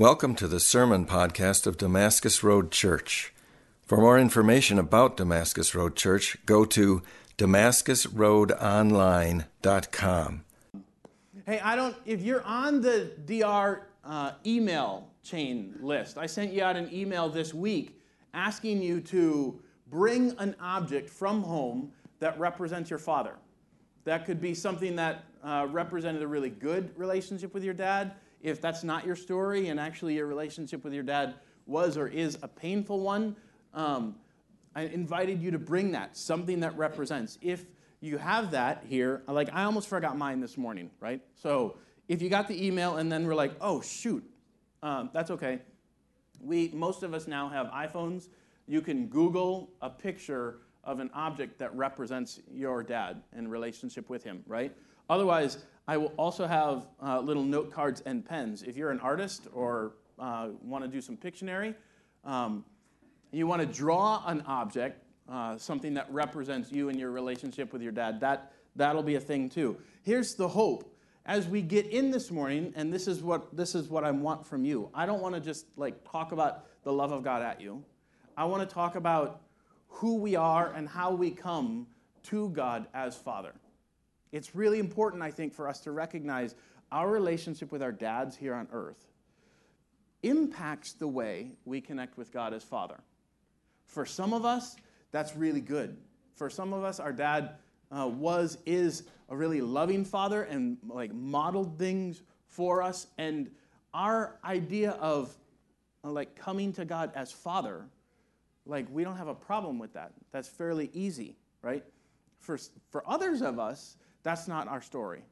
Welcome to the sermon podcast of Damascus Road Church. For more information about Damascus Road Church, go to damascusroadonline.com. Hey, I don't, if you're on the DR uh, email chain list, I sent you out an email this week asking you to bring an object from home that represents your father. That could be something that uh, represented a really good relationship with your dad if that's not your story and actually your relationship with your dad was or is a painful one, um, I invited you to bring that, something that represents. If you have that here, like I almost forgot mine this morning, right? So if you got the email and then we're like, oh, shoot, um, that's okay. We, most of us now have iPhones. You can Google a picture of an object that represents your dad and relationship with him, right? Otherwise, I will also have uh, little note cards and pens. If you're an artist or uh, want to do some Pictionary, um, you want to draw an object, uh, something that represents you and your relationship with your dad, that, that'll be a thing too. Here's the hope. As we get in this morning, and this is what this is what I want from you. I don't want to just like talk about the love of God at you. I want to talk about who we are and how we come to God as Father. It's really important, I think, for us to recognize our relationship with our dads here on earth impacts the way we connect with God as Father. For some of us, that's really good. For some of us, our dad uh, was, is a really loving father and like modeled things for us. And our idea of uh, like coming to God as Father, like we don't have a problem with that. That's fairly easy, right? For, for others of us, that's not our story,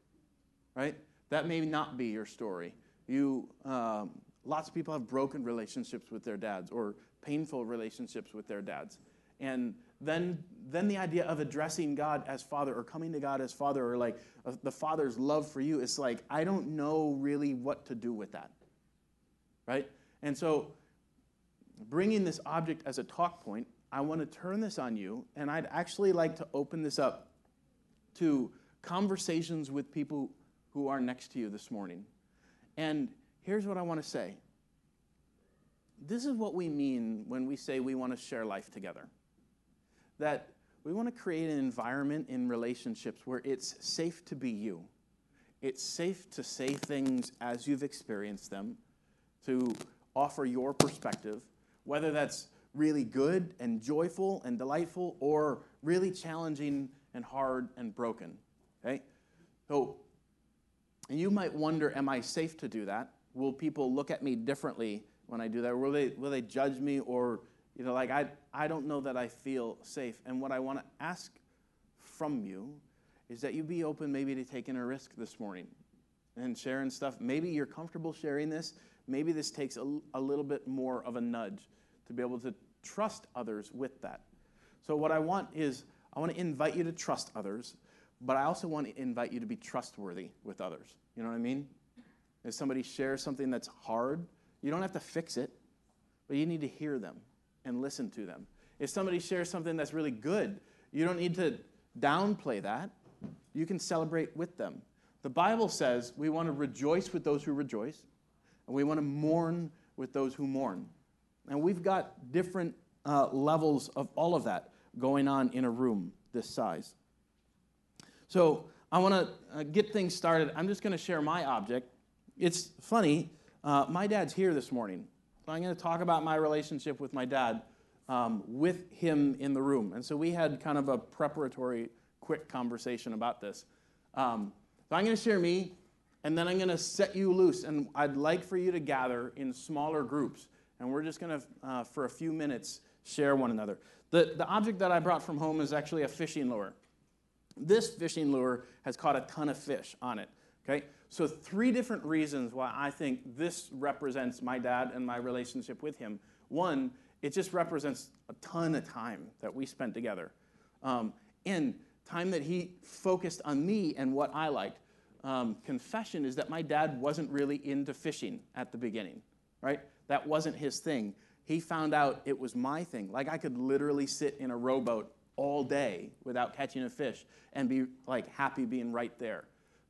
right? That may not be your story. You, um, lots of people have broken relationships with their dads or painful relationships with their dads. And then, then the idea of addressing God as Father or coming to God as Father or like uh, the Father's love for you, it's like, I don't know really what to do with that, right? And so, bringing this object as a talk point, I want to turn this on you, and I'd actually like to open this up to conversations with people who are next to you this morning. And here's what I want to say this is what we mean when we say we want to share life together. That we want to create an environment in relationships where it's safe to be you. It's safe to say things as you've experienced them, to offer your perspective, whether that's really good and joyful and delightful or really challenging and hard and broken. Okay? So, you might wonder, am I safe to do that? Will people look at me differently when I do that? Will they, will they judge me? Or, you know, like, I, I don't know that I feel safe. And what I want to ask from you is that you be open maybe to taking a risk this morning and sharing stuff. Maybe you're comfortable sharing this. Maybe this takes a, a little bit more of a nudge to be able to trust others with that. So, what I want is, I want to invite you to trust others but I also want to invite you to be trustworthy with others. You know what I mean? If somebody shares something that's hard, you don't have to fix it, but you need to hear them and listen to them. If somebody shares something that's really good, you don't need to downplay that. You can celebrate with them. The Bible says we want to rejoice with those who rejoice, and we want to mourn with those who mourn. And we've got different uh, levels of all of that going on in a room this size. So I want to uh, get things started. I'm just going to share my object. It's funny. Uh, my dad's here this morning. So I'm going to talk about my relationship with my dad um, with him in the room. And so we had kind of a preparatory, quick conversation about this. Um, so I'm going to share me, and then I'm going to set you loose. And I'd like for you to gather in smaller groups. And we're just going to, uh, for a few minutes, share one another. The, the object that I brought from home is actually a fishing lure. This fishing lure has caught a ton of fish on it. Okay? So, three different reasons why I think this represents my dad and my relationship with him. One, it just represents a ton of time that we spent together. Um, and time that he focused on me and what I liked. Um, confession is that my dad wasn't really into fishing at the beginning, right? That wasn't his thing. He found out it was my thing. Like I could literally sit in a rowboat all day without catching a fish and be like happy being right there.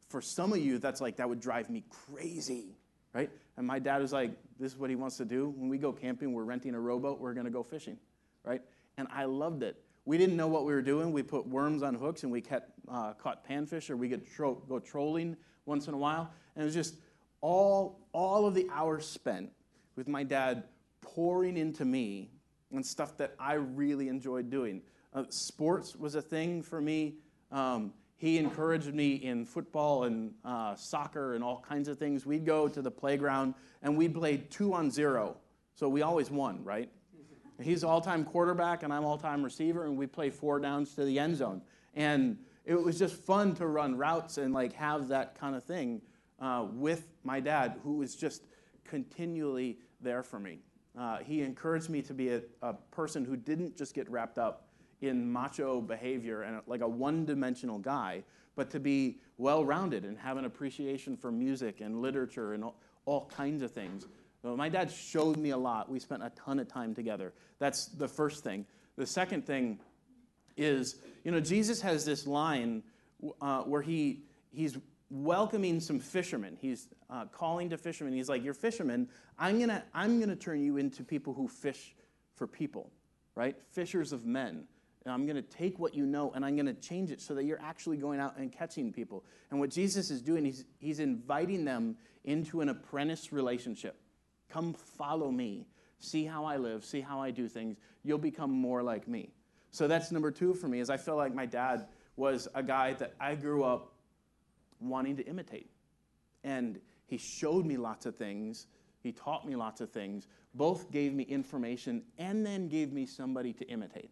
For some of you, that's like, that would drive me crazy. right? And my dad was like, this is what he wants to do. When we go camping, we're renting a rowboat, we're to go fishing, right? And I loved it. We didn't know what we were doing. We put worms on hooks and we kept, uh, caught panfish or we could tro- go trolling once in a while. And it was just all, all of the hours spent with my dad pouring into me and stuff that I really enjoyed doing. Uh, sports was a thing for me. Um, he encouraged me in football and uh, soccer and all kinds of things. We'd go to the playground and we played two on zero. So we always won, right? He's all time quarterback and I'm all time receiver, and we play four downs to the end zone. And it was just fun to run routes and like have that kind of thing uh, with my dad, who was just continually there for me. Uh, he encouraged me to be a, a, person who didn't just get wrapped up in macho behavior and like a one dimensional guy, but to be well rounded and have an appreciation for music and literature and all, all kinds of things. My dad showed me a lot. We spent a ton of time together. That's the first thing. The second thing is, you know, Jesus has this line uh, where he, he's welcoming some fishermen. He's uh, calling to fishermen. He's like, You're fishermen. I'm to I'm to turn you into people who fish for people, right? Fishers of men. And I'm going to take what you know and I'm going to change it so that you're actually going out and catching people. And what Jesus is doing, he's, he's inviting them into an apprentice relationship. Come follow me. See how I live. See how I do things. You'll become more like me. So that's number two for me, is I feel like my dad was a guy that I grew up wanting to imitate. And he showed me lots of things. He taught me lots of things. Both gave me information and then gave me somebody to imitate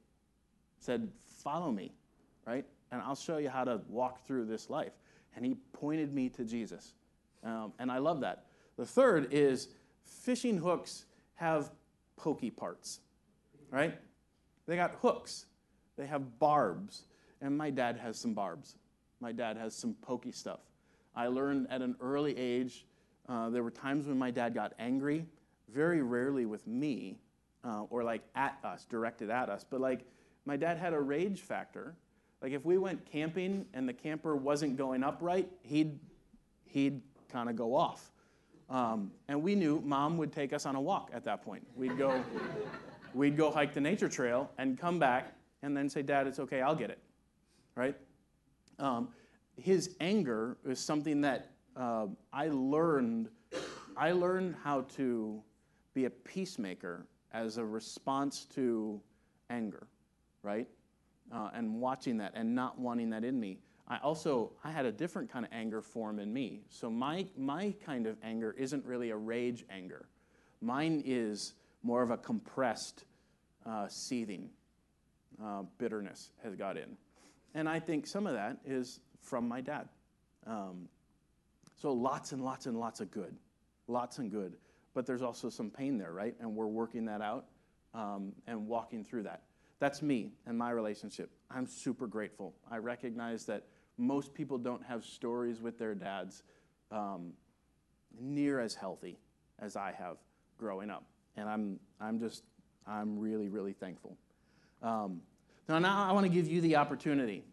said, Follow me, right? And I'll show you how to walk through this life. And he pointed me to Jesus. Um, and I love that. The third is fishing hooks have pokey parts, right? They got hooks, they have barbs. And my dad has some barbs. My dad has some pokey stuff. I learned at an early age, uh, there were times when my dad got angry, very rarely with me, uh, or like at us, directed at us, but like my dad had a rage factor. Like if we went camping and the camper wasn't going up right, he'd, he'd kind of go off. Um, and we knew mom would take us on a walk at that point. We'd go, we'd go hike the nature trail and come back and then say, Dad, it's okay, I'll get it. Right? Um, his anger is something that uh, I learned. I learned how to be a peacemaker as a response to anger right? Uh, and watching that and not wanting that in me. I also I had a different kind of anger form in me. So my my kind of anger isn't really a rage anger. Mine is more of a compressed, uh, seething uh, bitterness has got in, and I think some of that is from my dad. Um, so lots and lots and lots of good, lots and good, but there's also some pain there, right? And we're working that out um, and walking through that. That's me and my relationship. I'm super grateful. I recognize that most people don't have stories with their dads um, near as healthy as I have growing up. And I'm, I'm just, I'm really, really thankful. Um, now, now I want to give you the opportunity.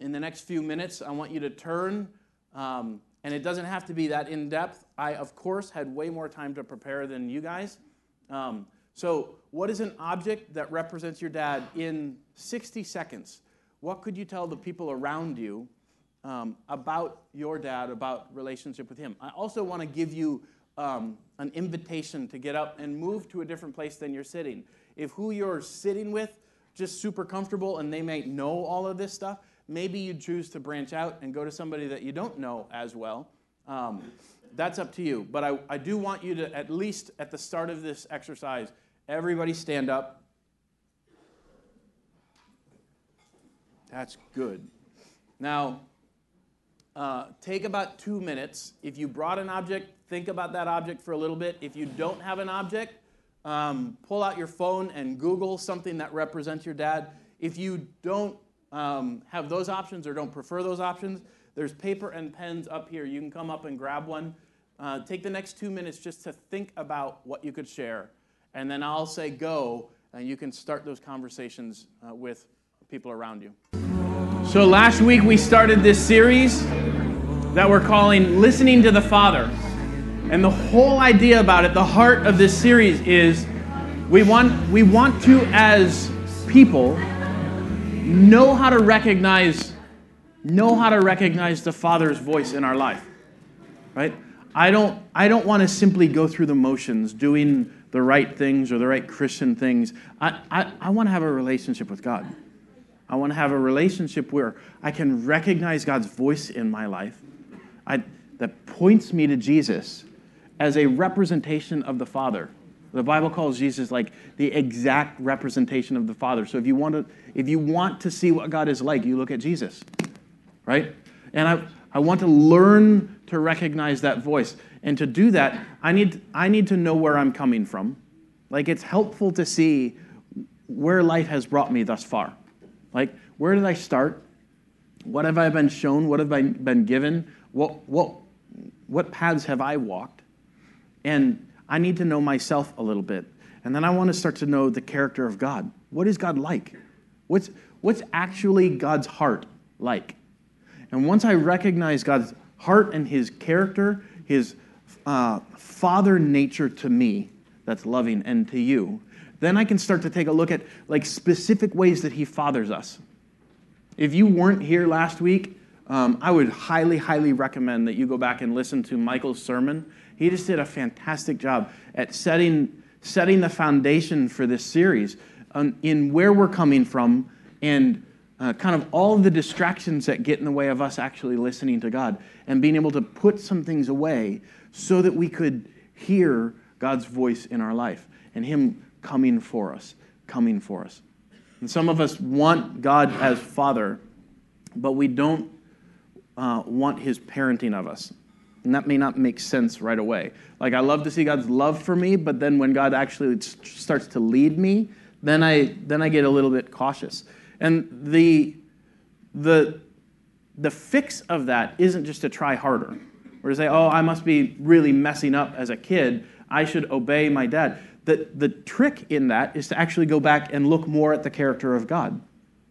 In the next few minutes, I want you to turn, um, and it doesn't have to be that in depth. I, of course, had way more time to prepare than you guys. Um, so, what is an object that represents your dad in 60 seconds? What could you tell the people around you um, about your dad, about relationship with him? I also want to give you um, an invitation to get up and move to a different place than you're sitting. If who you're sitting with just super comfortable and they may know all of this stuff, maybe you choose to branch out and go to somebody that you don't know as well. Um, that's up to you. But I, I do want you to, at least at the start of this exercise, Everybody stand up. That's good. Now, uh, take about two minutes. If you brought an object, think about that object for a little bit. If you don't have an object, um, pull out your phone and Google something that represents your dad. If you don't um, have those options or don't prefer those options, there's paper and pens up here. You can come up and grab one. Uh, take the next two minutes just to think about what you could share and then I'll say go, and you can start those conversations uh, with people around you. So last week we started this series that we're calling Listening to the Father. And the whole idea about it, the heart of this series is we want, we want to, as people, know how to recognize know how to recognize the father's voice in our life right i don't i don't want to simply go through the motions doing the right things or the right christian things i i, I want to have a relationship with god i want to have a relationship where i can recognize god's voice in my life I, that points me to jesus as a representation of the father the Bible calls Jesus like the exact representation of the Father. So if you want to, if you want to see what God is like, you look at Jesus, right? And I, I want to learn to recognize that voice. And to do that, I need, I need to know where I'm coming from. Like it's helpful to see where life has brought me thus far. Like, where did I start? What have I been shown? What have I been given? What, what, what paths have I walked? And I need to know myself a little bit. And then I want to start to know the character of God. What is God like? What's, what's actually God's heart like? And once I recognize God's heart and his character, his uh, father nature to me that's loving and to you, then I can start to take a look at like specific ways that he fathers us. If you weren't here last week, um, I would highly, highly recommend that you go back and listen to Michael's sermon he just did a fantastic job at setting, setting the foundation for this series in where we're coming from and uh, kind of all the distractions that get in the way of us actually listening to God and being able to put some things away so that we could hear God's voice in our life and Him coming for us, coming for us. And some of us want God as Father, but we don't uh, want His parenting of us. And that may not make sense right away. Like, I love to see God's love for me, but then when God actually starts to lead me, then I, then I get a little bit cautious. And the, the, the fix of that isn't just to try harder or to say, oh, I must be really messing up as a kid. I should obey my dad. The, the trick in that is to actually go back and look more at the character of God,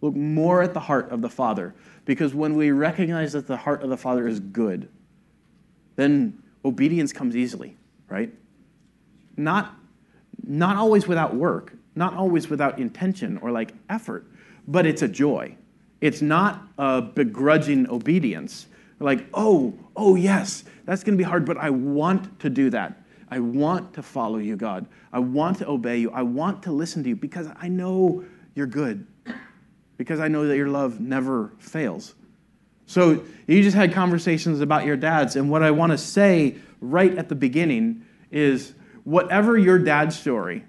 look more at the heart of the Father. Because when we recognize that the heart of the Father is good, then obedience comes easily, right? Not, not always without work, not always without intention or like effort, but it's a joy. It's not a begrudging obedience. Like, oh, oh, yes, that's going to be hard, but I want to do that. I want to follow you, God. I want to obey you. I want to listen to you because I know you're good, because I know that your love never fails. So you just had conversations about your dads, and what I want to say right at the beginning is whatever your dad's story,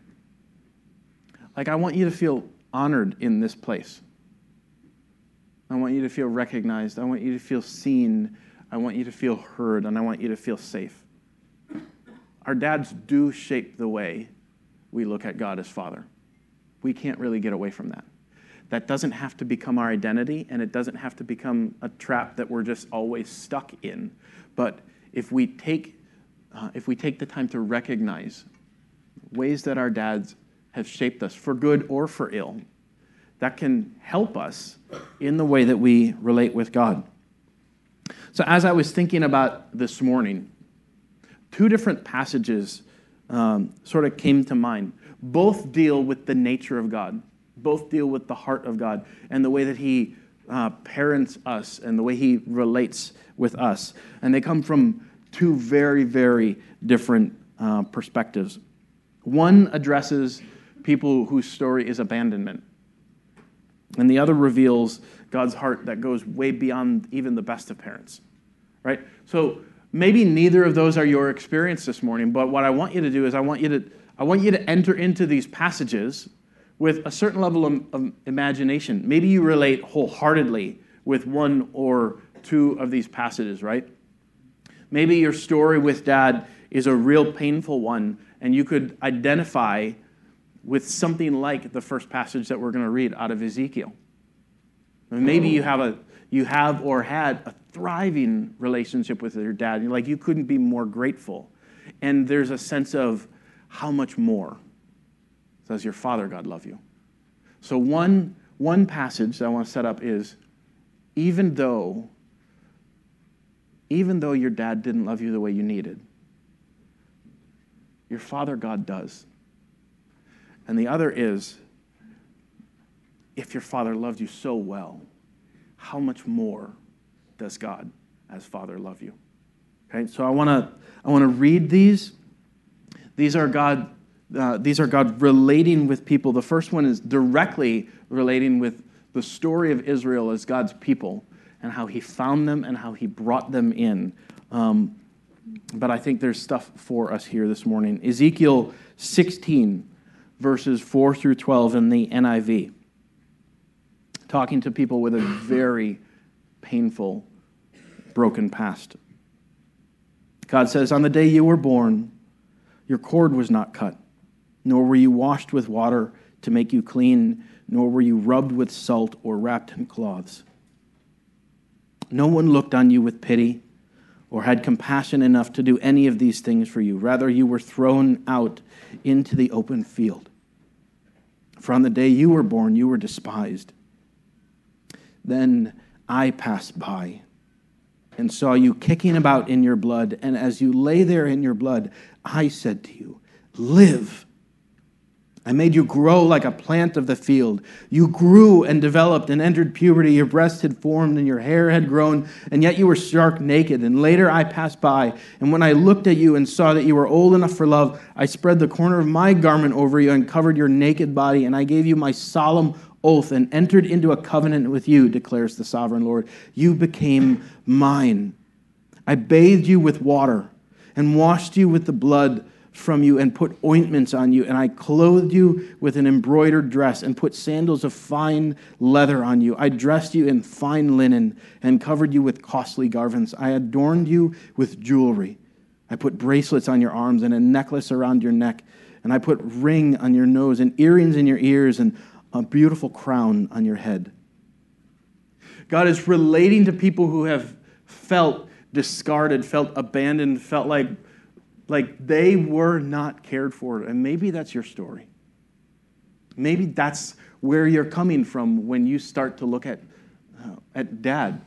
like I want you to feel honored in this place. I want you to feel recognized. I want you to feel seen. I want you to feel heard, and I want you to feel safe. Our dads do shape the way we look at God as Father. We can't really get away from that. That doesn't have to become our identity, and it doesn't have to become a trap that we're just always stuck in. But if we take, uh, if we take the time to recognize ways that our dads have shaped us for good or for ill, that can help us in the way that we relate with God. So, as I was thinking about this morning, two different passages um, sort of came to mind. Both deal with the nature of God both deal with the heart of God and the way that He uh, parents us and the way He relates with us. And they come from two very, very different uh, perspectives. One addresses people whose story is abandonment, and the other reveals God's heart that goes way beyond even the best of parents. Right? So maybe neither of those are your experience this morning, but what I want you to do is I want you to I want you to enter into these passages with a certain level of, of imagination. Maybe you relate wholeheartedly with one or two of these passages, right? Maybe your story with dad is a real painful one, and you could identify with something like the first passage that we're going to read out of Ezekiel. maybe you have a you have or had a thriving relationship with your dad. You're like you couldn't be more grateful, and there's a sense of how much more does your Father God love you? So, one, one passage that I want to set up is even though, even though your dad didn't love you the way you needed, Your Father God does. And the other is, if your Father loved you so well, how much more does God as Father love you? Okay, so I want to I want to read these. These are God. Uh, these are God relating with people. The first one is directly relating with the story of Israel as God's people and how He found them and how He brought them in. Um, but I think there's stuff for us here this morning. Ezekiel 16, verses 4 through 12 in the NIV, talking to people with a very painful, broken past. God says, On the day you were born, your cord was not cut, nor were you washed with water to make you clean, nor were you rubbed with salt or wrapped in cloths. No one looked on you with pity or had compassion enough to do any of these things for you. Rather, you were thrown out into the open field. For on the day you were born, you were despised. Then I passed by and saw you kicking about in your blood. And as you lay there in your blood, I said to you, Live. I made you grow like a plant of the field. You grew and developed and entered puberty. Your breasts had formed and your hair had grown, and yet you were stark naked. And later I passed by, and when I looked at you and saw that you were old enough for love, I spread the corner of my garment over you and covered your naked body, and I gave you my solemn oath and entered into a covenant with you, declares the sovereign Lord. You became mine. I bathed you with water and washed you with the blood from you and put ointments on you, and I clothed you with an embroidered dress and put sandals of fine leather on you. I dressed you in fine linen and covered you with costly garments. I adorned you with jewelry. I put bracelets on your arms and a necklace around your neck, and I put ring on your nose and earrings in your ears and a beautiful crown on your head. God is relating to people who have felt discarded, felt abandoned, felt like like they were not cared for. And maybe that's your story. Maybe that's where you're coming from when you start to look at, uh, at dad.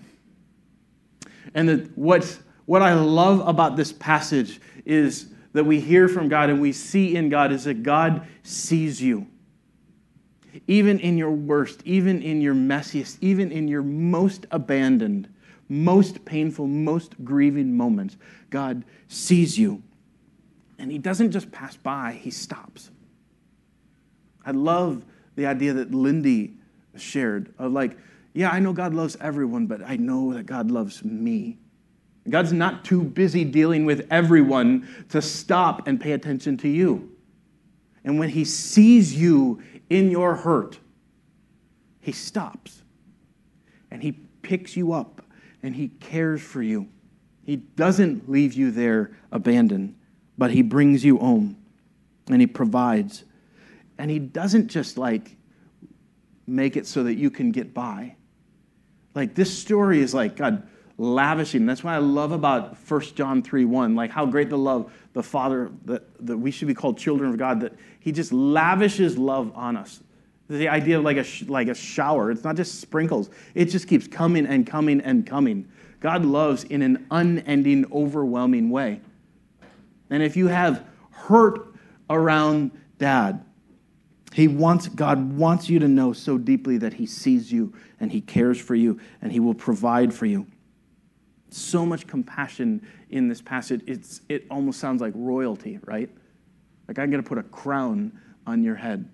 And the, what, what I love about this passage is that we hear from God and we see in God is that God sees you. Even in your worst, even in your messiest, even in your most abandoned, most painful, most grieving moments, God sees you. And he doesn't just pass by, he stops. I love the idea that Lindy shared of like, yeah, I know God loves everyone, but I know that God loves me. God's not too busy dealing with everyone to stop and pay attention to you. And when he sees you in your hurt, he stops and he picks you up and he cares for you. He doesn't leave you there abandoned but he brings you home and he provides. And he doesn't just like make it so that you can get by. Like this story is like God lavishing. That's what I love about 1 John 3 1, like how great the love, the Father, that, that we should be called children of God, that he just lavishes love on us. The idea of like a, like a shower, it's not just sprinkles, it just keeps coming and coming and coming. God loves in an unending, overwhelming way. And if you have hurt around dad, he wants, God wants you to know so deeply that he sees you and he cares for you and he will provide for you. So much compassion in this passage. It's, it almost sounds like royalty, right? Like I'm going to put a crown on your head.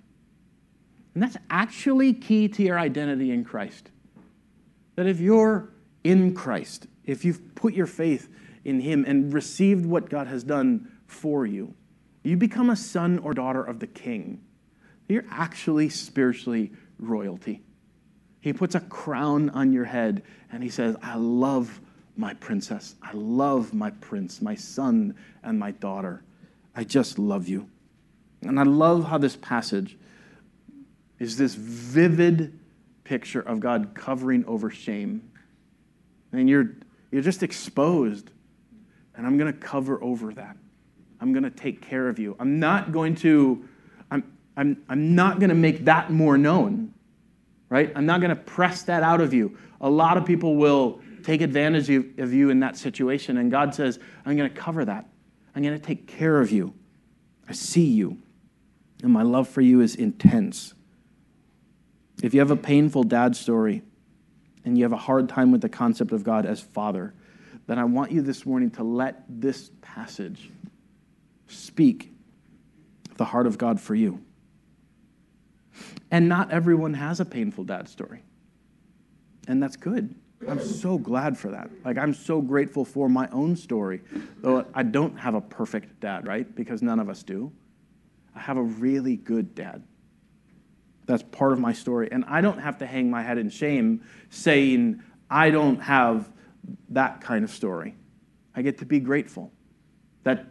And that's actually key to your identity in Christ. That if you're in Christ, if you've put your faith in Him and received what God has done for you. You become a son or daughter of the king. You're actually spiritually royalty. He puts a crown on your head and he says, I love my princess. I love my prince, my son, and my daughter. I just love you. And I love how this passage is this vivid picture of God covering over shame. And you're, you're just exposed and I'm going to cover over that. I'm going to take care of you. I'm not going to, I'm, I'm, I'm not going to make that more known, right? I'm not going to press that out of you. A lot of people will take advantage of you in that situation, and God says, I'm going to cover that. I'm going to take care of you. I see you, and my love for you is intense. If you have a painful dad story and you have a hard time with the concept of God as Father, then I want you this morning to let this passage speak the heart of God for you. And not everyone has a painful dad story. And that's good. I'm so glad for that. Like, I'm so grateful for my own story. Though I don't have a perfect dad, right? Because none of us do. I have a really good dad. That's part of my story. And I don't have to hang my head in shame saying, I don't have that kind of story. I get to be grateful that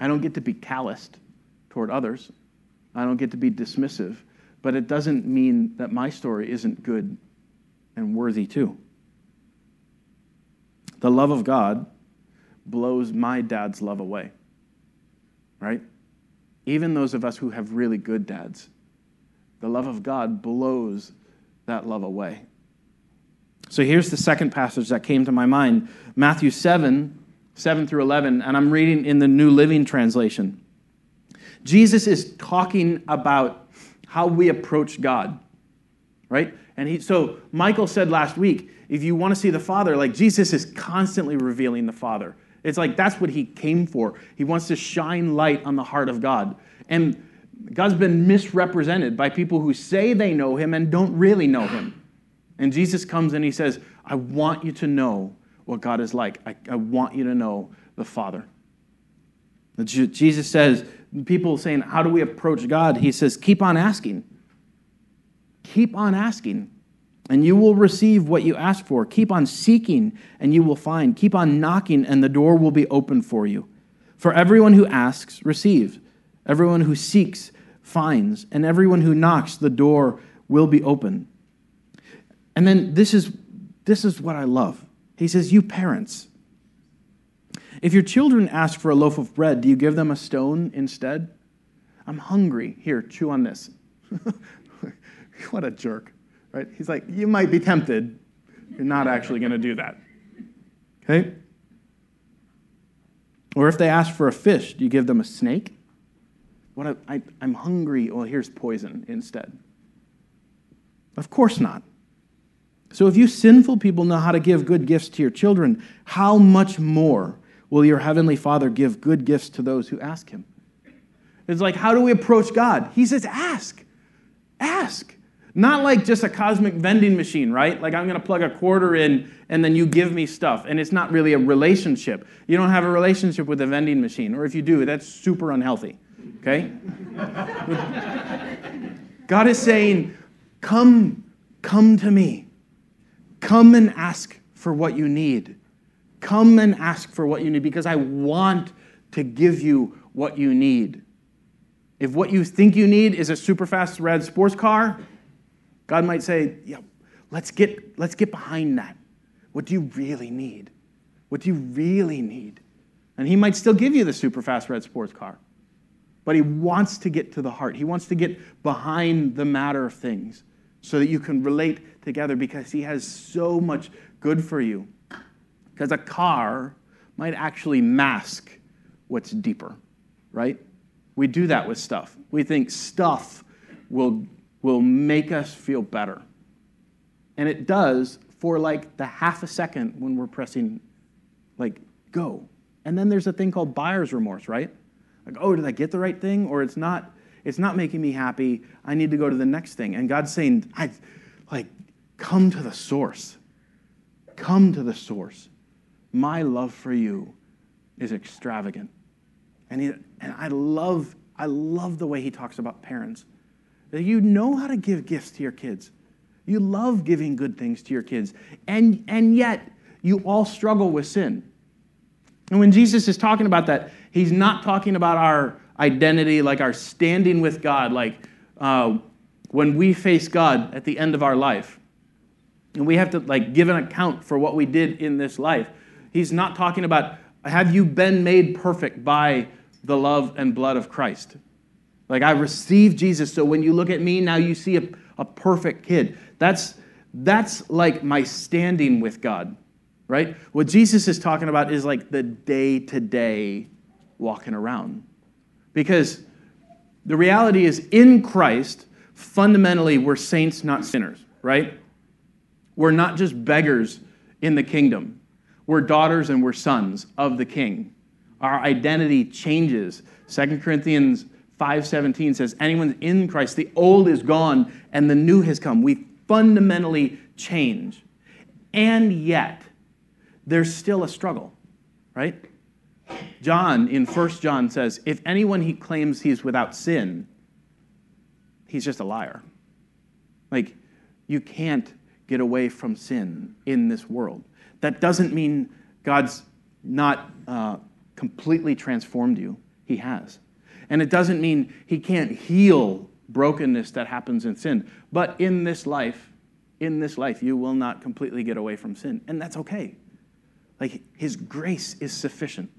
I don't get to be calloused toward others. I don't get to be dismissive. But it doesn't mean that my story isn't good and worthy too. The love of God blows my dad's love away, right? Even those of us who have really good dads, the love of God blows that love away. So here's the second passage that came to my mind Matthew 7, 7 through 11, and I'm reading in the New Living Translation. Jesus is talking about how we approach God, right? And he, so Michael said last week, if you want to see the Father, like Jesus is constantly revealing the Father. It's like that's what he came for. He wants to shine light on the heart of God. And God's been misrepresented by people who say they know him and don't really know him. And Jesus comes and he says, I want you to know what God is like. I, I want you to know the Father. Jesus says, people saying, How do we approach God? He says, Keep on asking. Keep on asking, and you will receive what you ask for. Keep on seeking, and you will find. Keep on knocking, and the door will be open for you. For everyone who asks receives, everyone who seeks finds, and everyone who knocks, the door will be open. And then this is, this is what I love. He says, You parents, if your children ask for a loaf of bread, do you give them a stone instead? I'm hungry. Here, chew on this. what a jerk, right? He's like, You might be tempted. You're not actually going to do that. Okay? Or if they ask for a fish, do you give them a snake? What a, I, I'm hungry. Well, here's poison instead. Of course not. So if you sinful people know how to give good gifts to your children, how much more will your heavenly Father give good gifts to those who ask him? It's like, how do we approach God? He says, ask. Ask. Not like just a cosmic vending machine, right? Like I'm going to plug a quarter in and then you give me stuff. And it's not really a relationship. You don't have a relationship with a vending machine. Or if you do, that's super unhealthy. Okay? God is saying, come, come to me. Come and ask for what you need. Come and ask for what you need because I want to give you what you need. If what you think you need is a super fast red sports car, God might say, yeah, let's get, let's get behind that. What do you really need? What do you really need? And He might still give you the super fast red sports car, but He wants to get to the heart. He wants to get behind the matter of things so that you can relate together because He has so much good for you. Because a car might actually mask what's deeper, right? We do that with stuff. We think stuff will, will make us feel better. And it does for like the half a second when we're pressing, like, go. And then there's a thing called buyer's remorse, right? Like, oh, did I get the right thing? Or it's not, it's not making me happy. I need to go to the next thing. And God's saying, I, like, come to the source. Come to the source. My love for you is extravagant. And, he, and I love I love the way he talks about parents. That you know how to give gifts to your kids. You love giving good things to your kids. And, and yet, you all struggle with sin. And when Jesus is talking about that, he's not talking about our identity, like our standing with God, like uh, when we face God at the end of our life. And we have to like give an account for what we did in this life. He's not talking about, have you been made perfect by the love and blood of Christ? Like, I received Jesus, so when you look at me, now you see a, a perfect kid. That's, that's like my standing with God, right? What Jesus is talking about is like the day to day walking around. Because the reality is, in Christ, fundamentally, we're saints, not sinners, right? We're not just beggars in the kingdom. We're daughters and we're sons of the king. Our identity changes. 2 Corinthians 5:17 says anyone in Christ the old is gone and the new has come. We fundamentally change. And yet there's still a struggle, right? John in 1 John says if anyone he claims he's without sin, he's just a liar. Like you can't get away from sin in this world. That doesn't mean God's not uh, completely transformed you. He has. And it doesn't mean He can't heal brokenness that happens in sin. But in this life, in this life, you will not completely get away from sin. And that's okay. Like His grace is sufficient.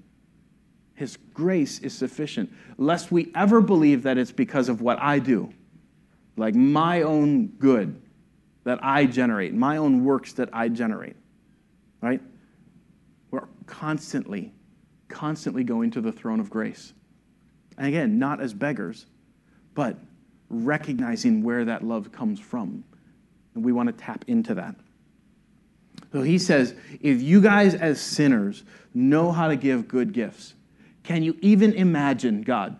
His grace is sufficient, lest we ever believe that it's because of what I do, like my own good that I generate, my own works that I generate right? We're constantly, constantly going to the throne of grace. And again, not as beggars, but recognizing where that love comes from. And we want to tap into that. So he says, if you guys as sinners know how to give good gifts, can you even imagine God,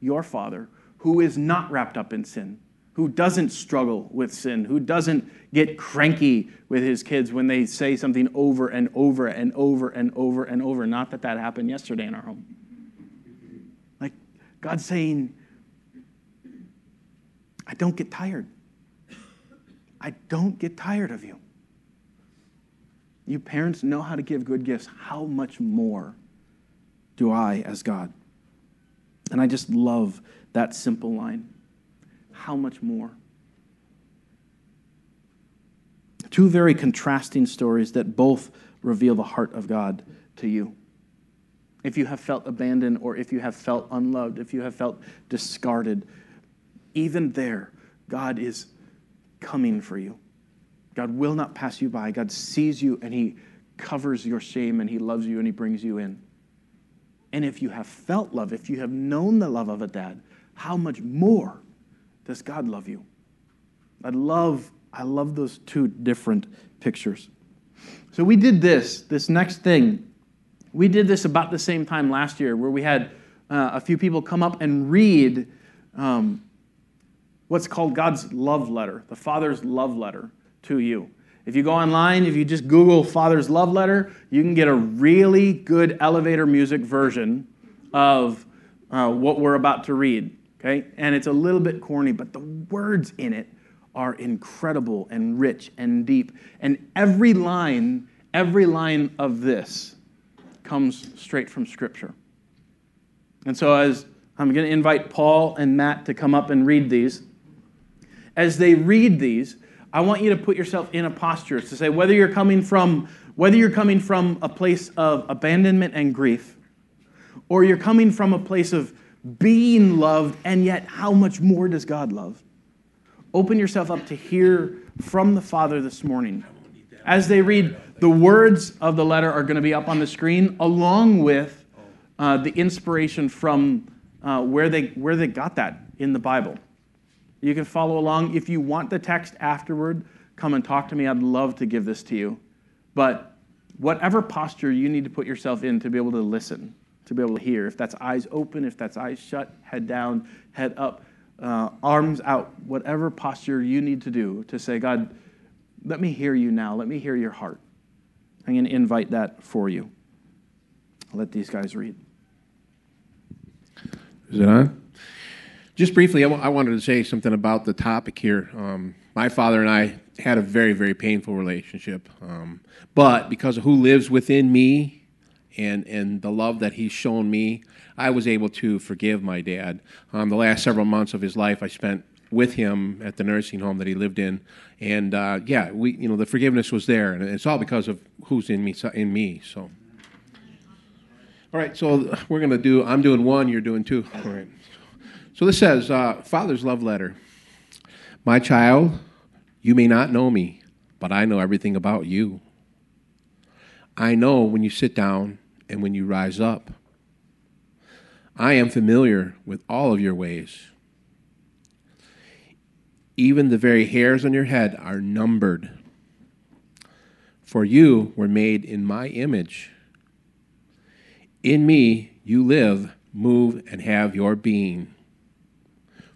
your Father, who is not wrapped up in sin, who doesn't struggle with sin, who doesn't get cranky with his kids when they say something over and over and over and over and over. Not that that happened yesterday in our home. Like God's saying, I don't get tired. I don't get tired of you. You parents know how to give good gifts. How much more do I as God? And I just love that simple line how much more? Two very contrasting stories that both reveal the heart of God to you. If you have felt abandoned or if you have felt unloved, if you have felt discarded, even there, God is coming for you. God will not pass you by. God sees you and He covers your shame and He loves you and He brings you in. And if you have felt love, if you have known the love of a dad, how much more does God love you? I love, I love those two different pictures. So we did this, this next thing. We did this about the same time last year where we had uh, a few people come up and read um, what's called God's love letter, the Father's love letter to you. If you go online, if you just Google Father's love letter, you can get a really good elevator music version of uh, what we're about to read okay? And it's a little bit corny, but the words in it are incredible and rich and deep. And every line, every line of this comes straight from Scripture. And so, as I'm going to invite Paul and Matt to come up and read these, as they read these, I want you to put yourself in a posture to say whether you're coming from whether you're coming from a place of abandonment and grief, or you're coming from a place of being loved, and yet how much more does God love? Open yourself up to hear from the Father this morning. As they read, the words of the letter are going to be up on the screen, along with uh, the inspiration from uh, where, they, where they got that in the Bible. You can follow along. If you want the text afterward, come and talk to me. I'd love to give this to you. But whatever posture you need to put yourself in to be able to listen, to be able to hear. If that's eyes open, if that's eyes shut, head down, head up, uh, arms out, whatever posture you need to do to say, God, let me hear you now. Let me hear your heart. I'm going to invite that for you. I'll let these guys read. Is it on? Just briefly, I, w- I wanted to say something about the topic here. Um, my father and I had a very, very painful relationship. Um, but because of who lives within me and and the love that he's shown me, I was able to forgive my dad. Um, the last several months of his life, I spent with him at the nursing home that he lived in, and uh, yeah, we you know the forgiveness was there, and it's all because of who's in me in me. So, all right, so we're gonna do. I'm doing one, you're doing two. All right. So this says, uh, Father's love letter. My child, you may not know me, but I know everything about you. I know when you sit down and when you rise up. I am familiar with all of your ways. Even the very hairs on your head are numbered. For you were made in my image. In me you live, move, and have your being.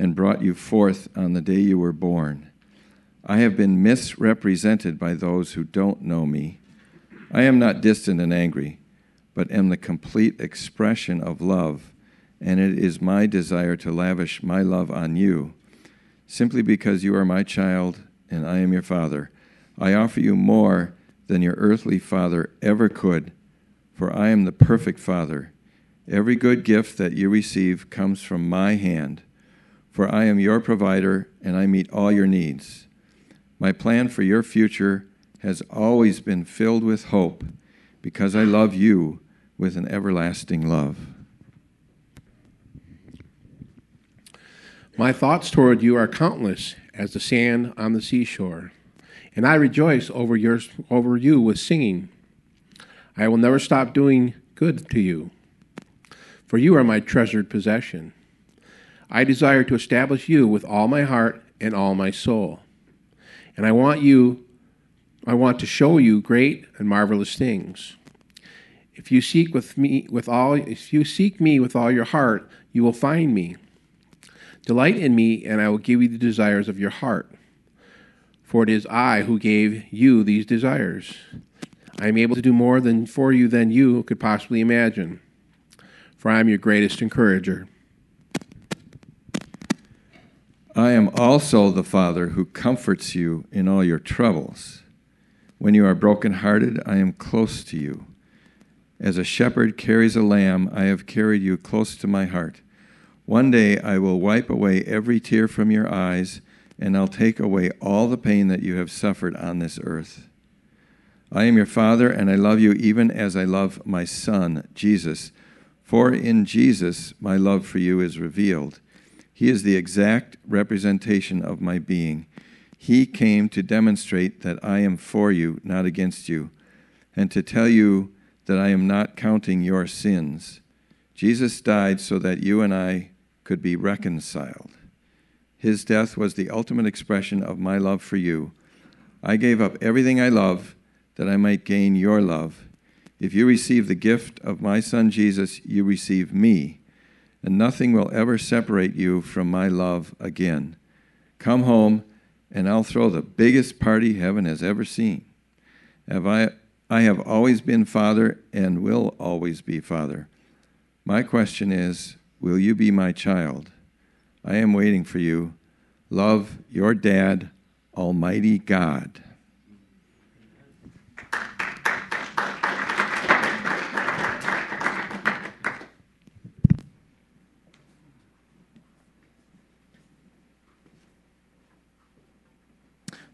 and brought you forth on the day you were born. I have been misrepresented by those who don't know me. I am not distant and angry, but am the complete expression of love, and it is my desire to lavish my love on you. Simply because you are my child and I am your father, I offer you more than your earthly father ever could, for I am the perfect father. Every good gift that you receive comes from my hand, for I am your provider and I meet all your needs. My plan for your future has always been filled with hope because I love you with an everlasting love. My thoughts toward you are countless as the sand on the seashore, and I rejoice over, your, over you with singing. I will never stop doing good to you, for you are my treasured possession. I desire to establish you with all my heart and all my soul. And I want you I want to show you great and marvelous things. If you seek with me with all if you seek me with all your heart, you will find me. Delight in me, and I will give you the desires of your heart. For it is I who gave you these desires. I am able to do more than for you than you could possibly imagine. For I am your greatest encourager. I am also the Father who comforts you in all your troubles. When you are brokenhearted, I am close to you. As a shepherd carries a lamb, I have carried you close to my heart. One day I will wipe away every tear from your eyes, and I'll take away all the pain that you have suffered on this earth. I am your Father, and I love you even as I love my Son, Jesus. For in Jesus my love for you is revealed. He is the exact representation of my being. He came to demonstrate that I am for you, not against you, and to tell you that I am not counting your sins. Jesus died so that you and I could be reconciled. His death was the ultimate expression of my love for you. I gave up everything I love that I might gain your love. If you receive the gift of my Son Jesus, you receive me, and nothing will ever separate you from my love again. Come home and I'll throw the biggest party heaven has ever seen. Have I, I have always been Father and will always be Father. My question is Will you be my child? I am waiting for you. Love your dad, Almighty God.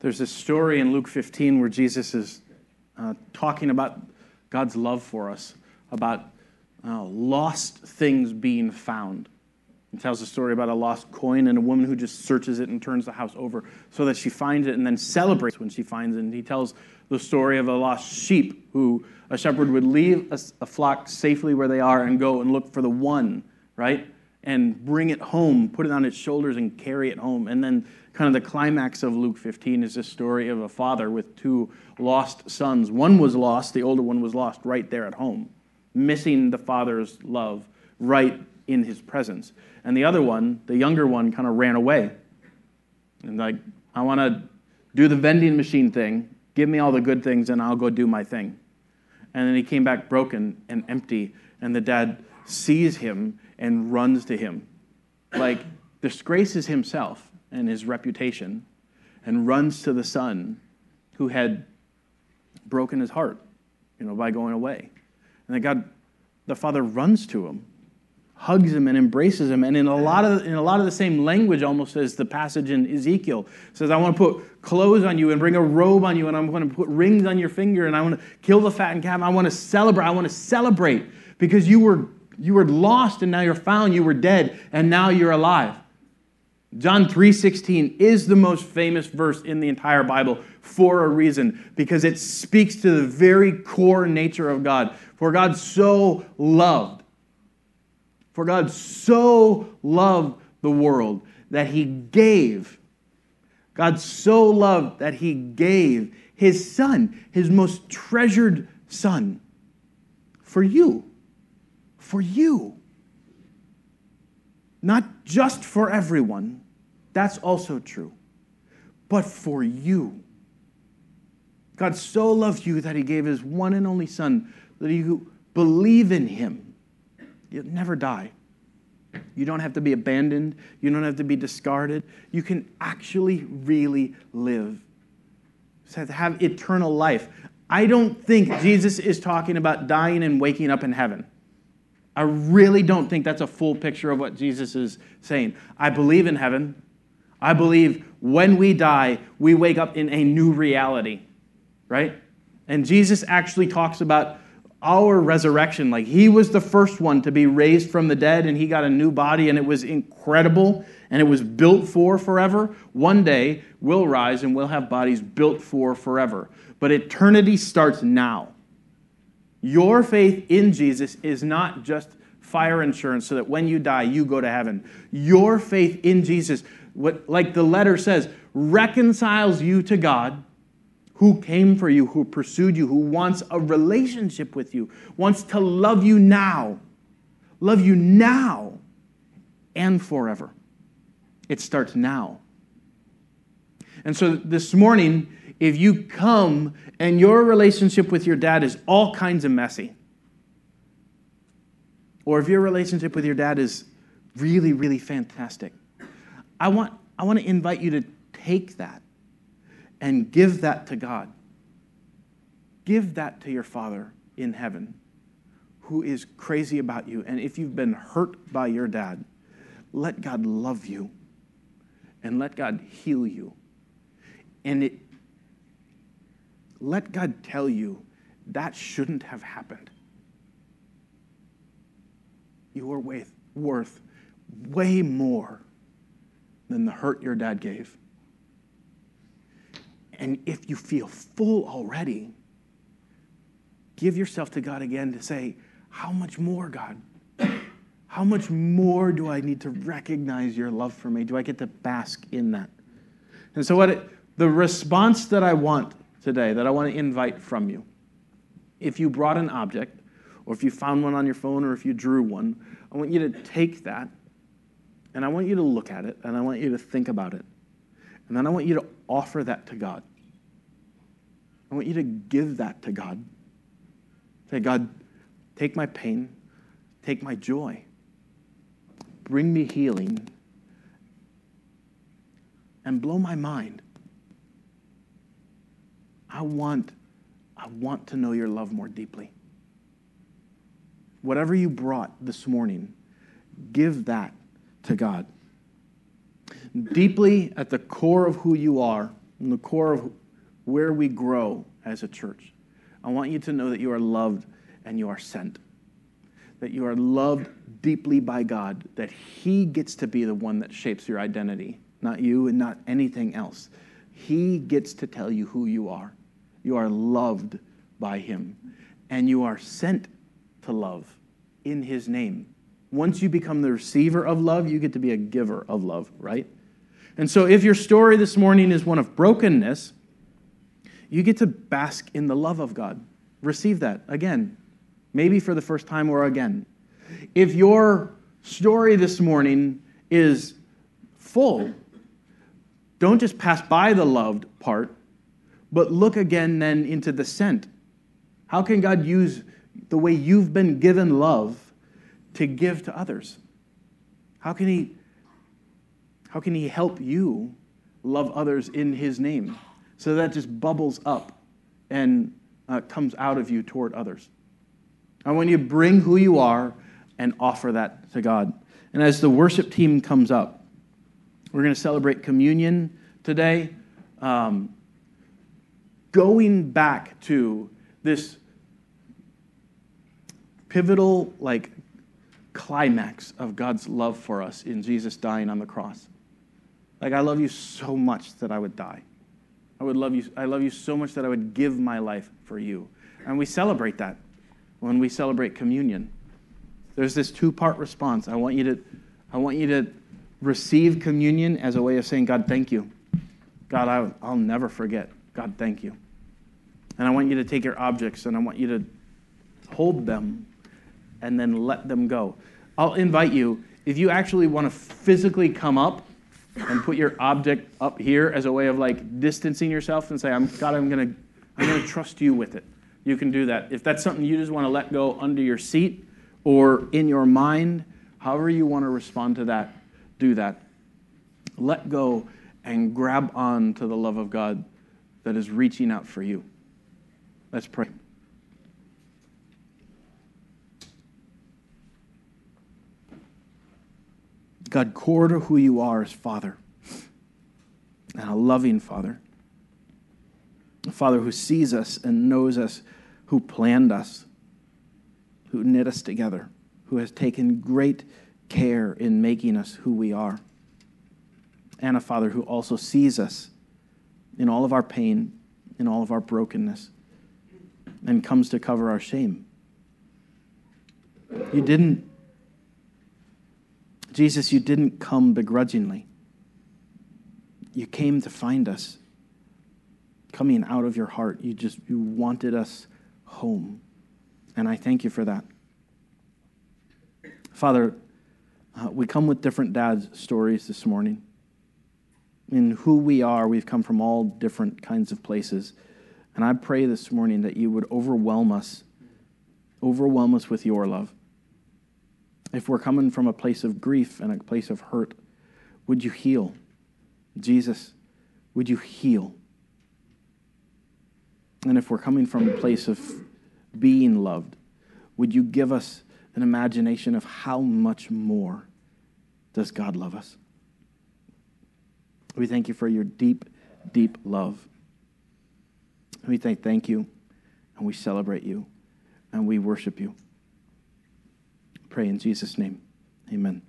There's this story in Luke 15 where Jesus is uh, talking about God's love for us, about uh, lost things being found. He tells a story about a lost coin and a woman who just searches it and turns the house over so that she finds it and then celebrates when she finds it. And he tells the story of a lost sheep who a shepherd would leave a, a flock safely where they are and go and look for the one, right? And bring it home, put it on its shoulders and carry it home. And then kind of the climax of Luke 15 is this story of a father with two lost sons. One was lost, the older one was lost right there at home, missing the father's love right in his presence. And the other one, the younger one, kind of ran away. And like, I want to do the vending machine thing, give me all the good things, and I'll go do my thing. And then he came back broken and empty, and the dad sees him and runs to him. Like, disgraces himself and his reputation and runs to the son who had broken his heart, you know, by going away. And then God, the father runs to him hugs him and embraces him. And in a lot of in a lot of the same language, almost as the passage in Ezekiel says, "I want to put clothes on you and bring a robe on you, and I'm going to put rings on your finger, and I want to kill the fattened calf. I want to celebrate. I want to celebrate because you were you were lost and now you're found. You were dead and now you're alive." John 3:16 is the most famous verse in the entire Bible for a reason because it speaks to the very core nature of God. For God so loved for God so loved the world that he gave. God so loved that he gave his son, his most treasured son, for you. For you. Not just for everyone, that's also true, but for you. God so loved you that he gave his one and only son that you believe in him You'll never die. You don't have to be abandoned. You don't have to be discarded. You can actually really live. So have, have eternal life. I don't think Jesus is talking about dying and waking up in heaven. I really don't think that's a full picture of what Jesus is saying. I believe in heaven. I believe when we die, we wake up in a new reality, right? And Jesus actually talks about our resurrection. Like he was the first one to be raised from the dead and he got a new body and it was incredible and it was built for forever. One day we'll rise and we'll have bodies built for forever. But eternity starts now. Your faith in Jesus is not just fire insurance so that when you die you go to heaven. Your faith in Jesus, what like the letter says, reconciles you to God who came for you, who pursued you, who wants a relationship with you, wants to love you now, love you now and forever. It starts now. And so this morning, if you come and your relationship with your dad is all kinds of messy, or if your relationship with your dad is really, really fantastic, I want, I want to invite you to take that and give that to God. Give that to your Father in heaven who is crazy about you. And if you've been hurt by your dad, let God love you and let God heal you. And it, let God tell you that shouldn't have happened. You are worth, way more than the hurt your dad gave. And if you feel full already, give yourself to God again to say, How much more, God? How much more do I need to recognize your love for me? Do I get to bask in that? And so, what it, the response that I want today, that I want to invite from you, if you brought an object, or if you found one on your phone, or if you drew one, I want you to take that and I want you to look at it and I want you to think about it. And then I want you to offer that to God. I want you to give that to God. Say, God, take my pain, take my joy, bring me healing, and blow my mind. I want, I want to know your love more deeply. Whatever you brought this morning, give that to God deeply at the core of who you are, in the core of where we grow as a church, I want you to know that you are loved and you are sent. That you are loved deeply by God, that He gets to be the one that shapes your identity, not you and not anything else. He gets to tell you who you are. You are loved by Him, and you are sent to love in His name. Once you become the receiver of love, you get to be a giver of love, right? And so, if your story this morning is one of brokenness, you get to bask in the love of God. Receive that again, maybe for the first time or again. If your story this morning is full, don't just pass by the loved part, but look again then into the sent. How can God use the way you've been given love to give to others? How can He how can He help you love others in His name? So that just bubbles up and uh, comes out of you toward others. I want you to bring who you are. and offer that to God. And as the worship team comes up, we're going to celebrate communion today. Um, going back to this pivotal, like, climax of God's love for us in Jesus dying on the cross. Like, I love you so much that I would die. I would love you, I love you so much that I would give my life for you. And we celebrate that when we celebrate communion. There's this two-part response. I want you to, I want you to receive communion as a way of saying, God, thank you. God, I, I'll never forget. God, thank you. And I want you to take your objects and I want you to hold them and then let them go. I'll invite you, if you actually want to physically come up and put your object up here as a way of like distancing yourself and say, I'm, God, I'm going to I'm going to trust you with it. You can do that. If that's something you just want to let go under your seat or in your mind, however you want to respond to that, do that. Let go and grab on to the love of God that is reaching out for you. Let's pray. God, core to who you are is Father, and a loving Father. A Father who sees us and knows us, who planned us, who knit us together, who has taken great care in making us who we are. And a Father who also sees us in all of our pain, in all of our brokenness, and comes to cover our shame. You didn't Jesus, you didn't come begrudgingly. You came to find us. Coming out of your heart, you just you wanted us home. And I thank you for that. Father, uh, we come with different dad's stories this morning. In who we are, we've come from all different kinds of places. And I pray this morning that you would overwhelm us, overwhelm us with your love if we're coming from a place of grief and a place of hurt, would you heal? Jesus, would you heal? And if we're coming from a place of being loved, would you give us an imagination of how much more does God love us? We thank you for your deep, deep love. We say thank you, and we celebrate you, and we worship you pray in Jesus' name. Amen.